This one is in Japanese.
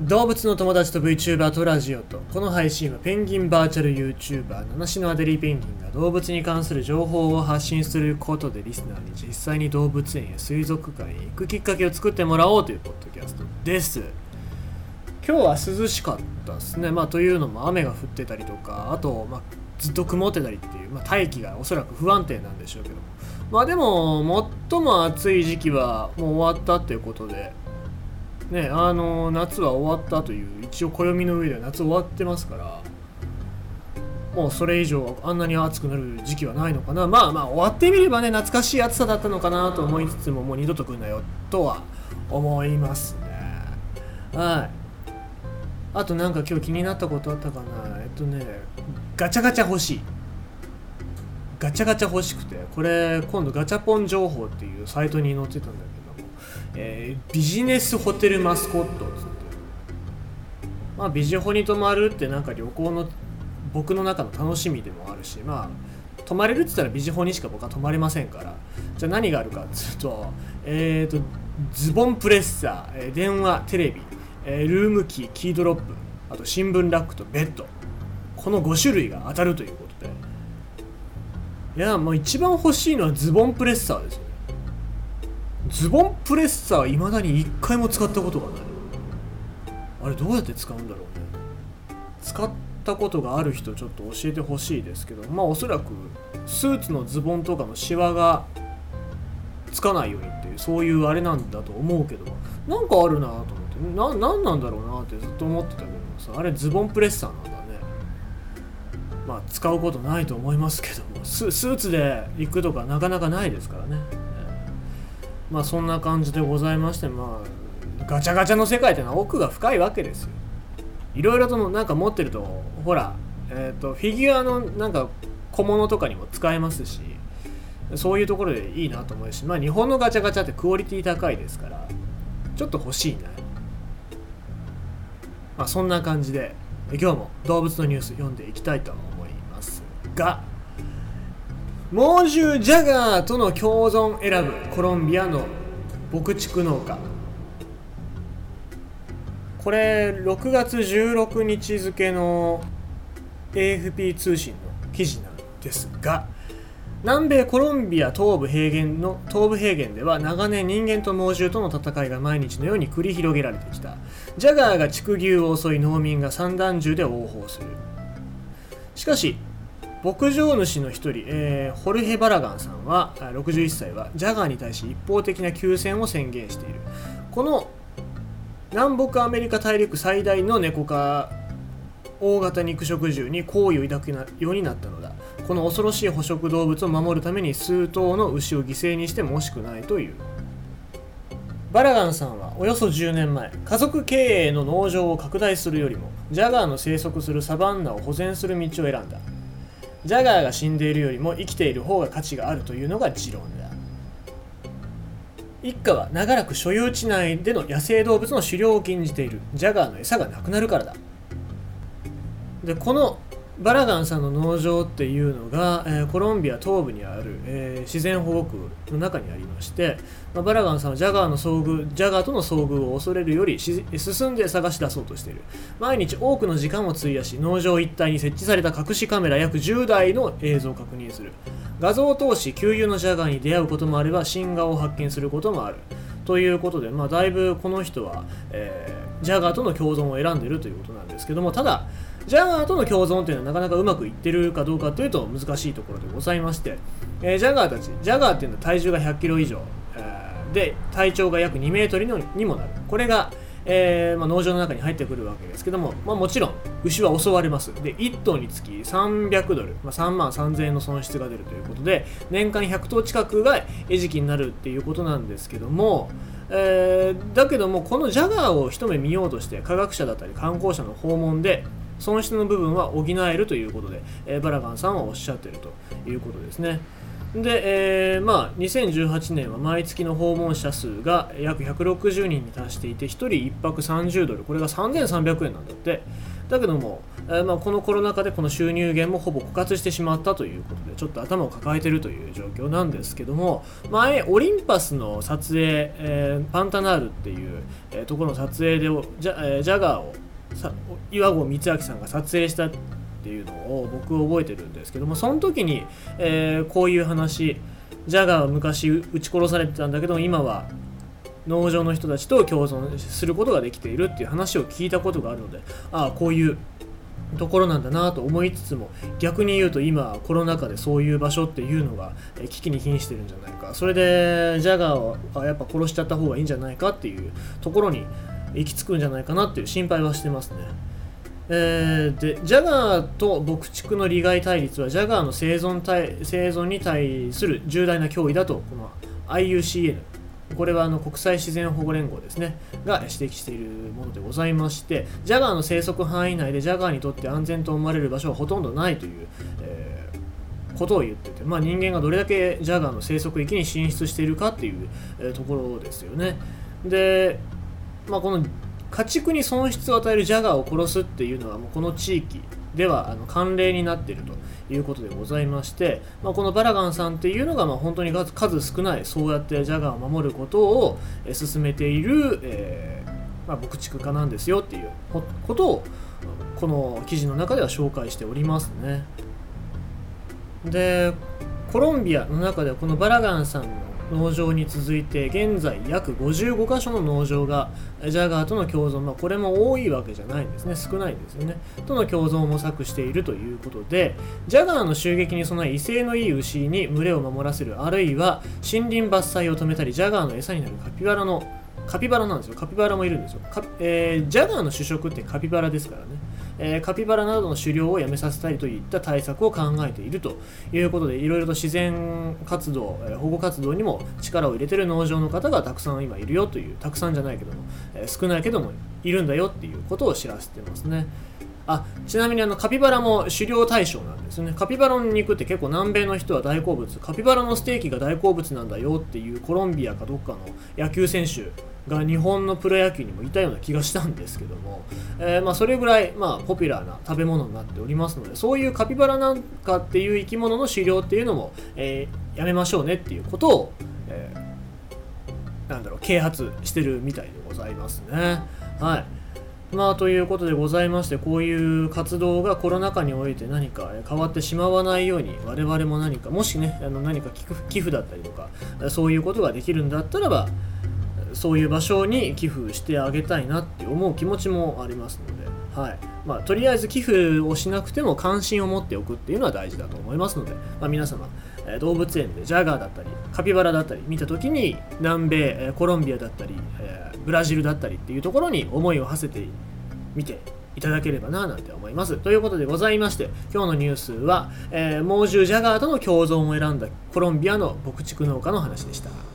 動物の友達と VTuber とラジオとこの配信はペンギンバーチャル YouTuber 七種のアデリーペンギンが動物に関する情報を発信することでリスナーに実際に動物園や水族館へ行くきっかけを作ってもらおうというポッドキャストです。今日は涼しかったですね。まあというのも雨が降ってたりとかあと、まあ、ずっと曇ってたりっていう、まあ、大気がおそらく不安定なんでしょうけどまあでも最も暑い時期はもう終わったっていうことで。ねあの夏は終わったという一応暦の上では夏終わってますからもうそれ以上あんなに暑くなる時期はないのかな。まあまあ終わってみればね懐かしい暑さだったのかなと思いつつももう二度と来んなよとは思いますね。はい。あとなんか今日気になったことあったかな。えっとねガチャガチャ欲しい。ガチャガチャ欲しくてこれ今度ガチャポン情報っていうサイトに載ってたんだけど。えー、ビジネスホテルマスコットっつって。まあビジホに泊まるってなんか旅行の僕の中の楽しみでもあるしまあ泊まれるって言ったらビジホにしか僕は泊まれませんから。じゃあ何があるかっつうとえっ、ー、とズボンプレッサー、えー、電話テレビ、えー、ルームキーキードロップあと新聞ラックとベッド。この5種類が当たるということで。いやもう一番欲しいのはズボンプレッサーですよ。ズボンプレッサーいまだに1回も使ったことがない。あれどうやって使うんだろうね。使ったことがある人ちょっと教えてほしいですけどまあおそらくスーツのズボンとかのシワがつかないようにっていうそういうあれなんだと思うけどなんかあるなと思って。何なんだろうなってずっと思ってたけどさあれズボンプレッサーなんだね。まあ使うことないと思いますけどもスーツで行くとかなかなかないですからね。まあそんな感じでございましてまあガチャガチャの世界ってのは奥が深いわけですよ。いろいろとなんか持ってるとほらえっ、ー、とフィギュアのなんか小物とかにも使えますしそういうところでいいなと思うしまあ日本のガチャガチャってクオリティ高いですからちょっと欲しいな。まあそんな感じで今日も動物のニュース読んでいきたいと思いますが猛獣ジャガーとの共存選ぶコロンビアの牧畜農家。これ6月16日付の AFP 通信の記事なんですが南米コロンビア東部平原の東部平原では長年人間と猛獣との戦いが毎日のように繰り広げられてきた。ジャガーが畜牛を襲い農民が散弾銃で応報する。しかし牧場主の一人、えー、ホルヘ・バラガンさんは61歳はジャガーに対し一方的な休戦を宣言している。この南北アメリカ大陸最大の猫科大型肉食獣に好意を抱くようになったのだ。この恐ろしい捕食動物を守るために数頭の牛を犠牲にしても惜しくないという。バラガンさんはおよそ10年前家族経営の農場を拡大するよりもジャガーの生息するサバンナを保全する道を選んだ。ジャガーが死んでいるよりも生きている方が価値があるというのが持論だ。一家は長らく所有地内での野生動物の狩猟を禁じている。ジャガーの餌がなくなるからだ。でこのバラガンさんの農場っていうのが、えー、コロンビア東部にある、えー、自然保護区の中にありまして、まあ、バラガンさんはジャガーの遭遇ジャガーとの遭遇を恐れるより進んで探し出そうとしている。毎日多くの時間を費やし農場一帯に設置された隠しカメラ約10台の映像を確認する。画像を通し給油のジャガーに出会うこともあれば新顔を発見することもある。ということで、まあ、だいぶこの人は、えー、ジャガーとの共存を選んでいるということなんですけどもただジャガーとの共存というのはなかなかうまくいってるかどうかというと難しいところでございまして、えー、ジャガーたちジャガーっていうのは体重が100キロ以上、えー、で体長が約2メートルにもなる。これが、えーまあ、農場の中に入ってくるわけですけども、まあ、もちろん牛は襲われます。で1頭につき300ドル、まあ、3万3000円の損失が出るということで年間100頭近くが餌食になるっていうことなんですけどもえー、だけどもこのジャガーを一目見ようとして科学者だったり観光者の訪問で損失の部分は補えるということで、えー、バラガンさんはおっしゃっているということですね。で、えー、まあ、2018年は毎月の訪問者数が約160人に達していて、1人1泊30ドル、これが3300円なんだって。だけども、えーまあ、このコロナ禍でこの収入源もほぼ枯渇してしまったということでちょっと頭を抱えているという状況なんですけども前オリンパスの撮影、えー、パンタナールっていう、えー、ところの撮影でジャ,、えー、ジャガーをさ岩合光明さんが撮影したっていうのを僕覚えてるんですけどもその時に、えー、こういう話ジャガーは昔撃ち殺されてたんだけど今は農場の人たちと共存することができているっていう話を聞いたことがあるのでああこういうところなんだなと思いつつも逆に言うと今コロナ禍でそういう場所っていうのが危機に瀕してるんじゃないか。それでジャガーはやっぱ殺しちゃった方がいいんじゃないかっていうところに行き着くんじゃないかなっていう心配はしてますね。えー、でジャガーと牧畜の利害対立はジャガーの生存対生存に対する重大な脅威だとこの IUCN これはあの国際自然保護連合ですねが指摘しているものでございましてジャガーの生息範囲内でジャガーにとって安全と思われる場所はほとんどないという、えー、ことを言ってて、まあ、人間がどれだけジャガーの生息域に進出しているかっていう、ところですよねで、まあ、この家畜に損失を与えるジャガーを殺すっていうのはもうこの地域ではあの慣例になっているということでございまして、まあ、このバラガンさんっていうのがまあ本当に数少ないそうやってジャガーを守ることを進めている、えーまあ、牧畜家なんですよっていうことをこの記事の中では紹介しておりますね。でコロンビアの中ではこのバラガンさんの農場に続いて現在約55箇所の農場がジャガーとの共存、まあ、これも多いわけじゃないんですね。少ないんですよね。との共存を模索しているということでジャガーの襲撃に備え威勢のいい牛に群れを守らせるあるいは森林伐採を止めたりジャガーの餌になるカピバラのカピバラなんですよ。カピバラもいるんですよ、えー、ジャガーの主食ってカピバラですからね。え、カピバラなどの狩猟をやめさせたりといった対策を考えているということでいろいろと自然活動、え、保護活動にも力を入れてる農場の方がたくさん今いるよというたくさんじゃないけども、え、少ないけどもいるんだよっていうことを知らせてますね。あちなみにあのカピバラも狩猟対象なんですね。カピバラの肉って結構南米の人は大好物。カピバラのステーキが大好物なんだよっていうコロンビアかどっかの野球選手が日本のプロ野球にもいたような気がしたんですけども、えー、まあ、それぐらい、まあ、ポピュラーな食べ物になっておりますのでそういうカピバラなんかっていう生き物の狩猟っていうのも、えー、やめましょうねっていうことを、えー、なんだろう啓発してるみたいでございますね。はい。まあということでございましてこういう活動がコロナ禍において何か変わってしまわないように我々も何かもしねあの何か寄付だったりとかそういうことができるんだったらばそういう場所に寄付してあげたいなって思う気持ちもありますので、はい。まあ、とりあえず寄付をしなくても関心を持っておくっていうのは大事だと思いますので、まあ、皆様、え動物園でジャガーだったりカピバラだったり見た時に南米、えコロンビアだったり、ブラジルだったりっていうところに思いを馳せてみていただければななんて思います。ということでございまして今日のニュースは、えー、猛獣ジャガーとの共存を選んだコロンビアの牧畜農家の話でした。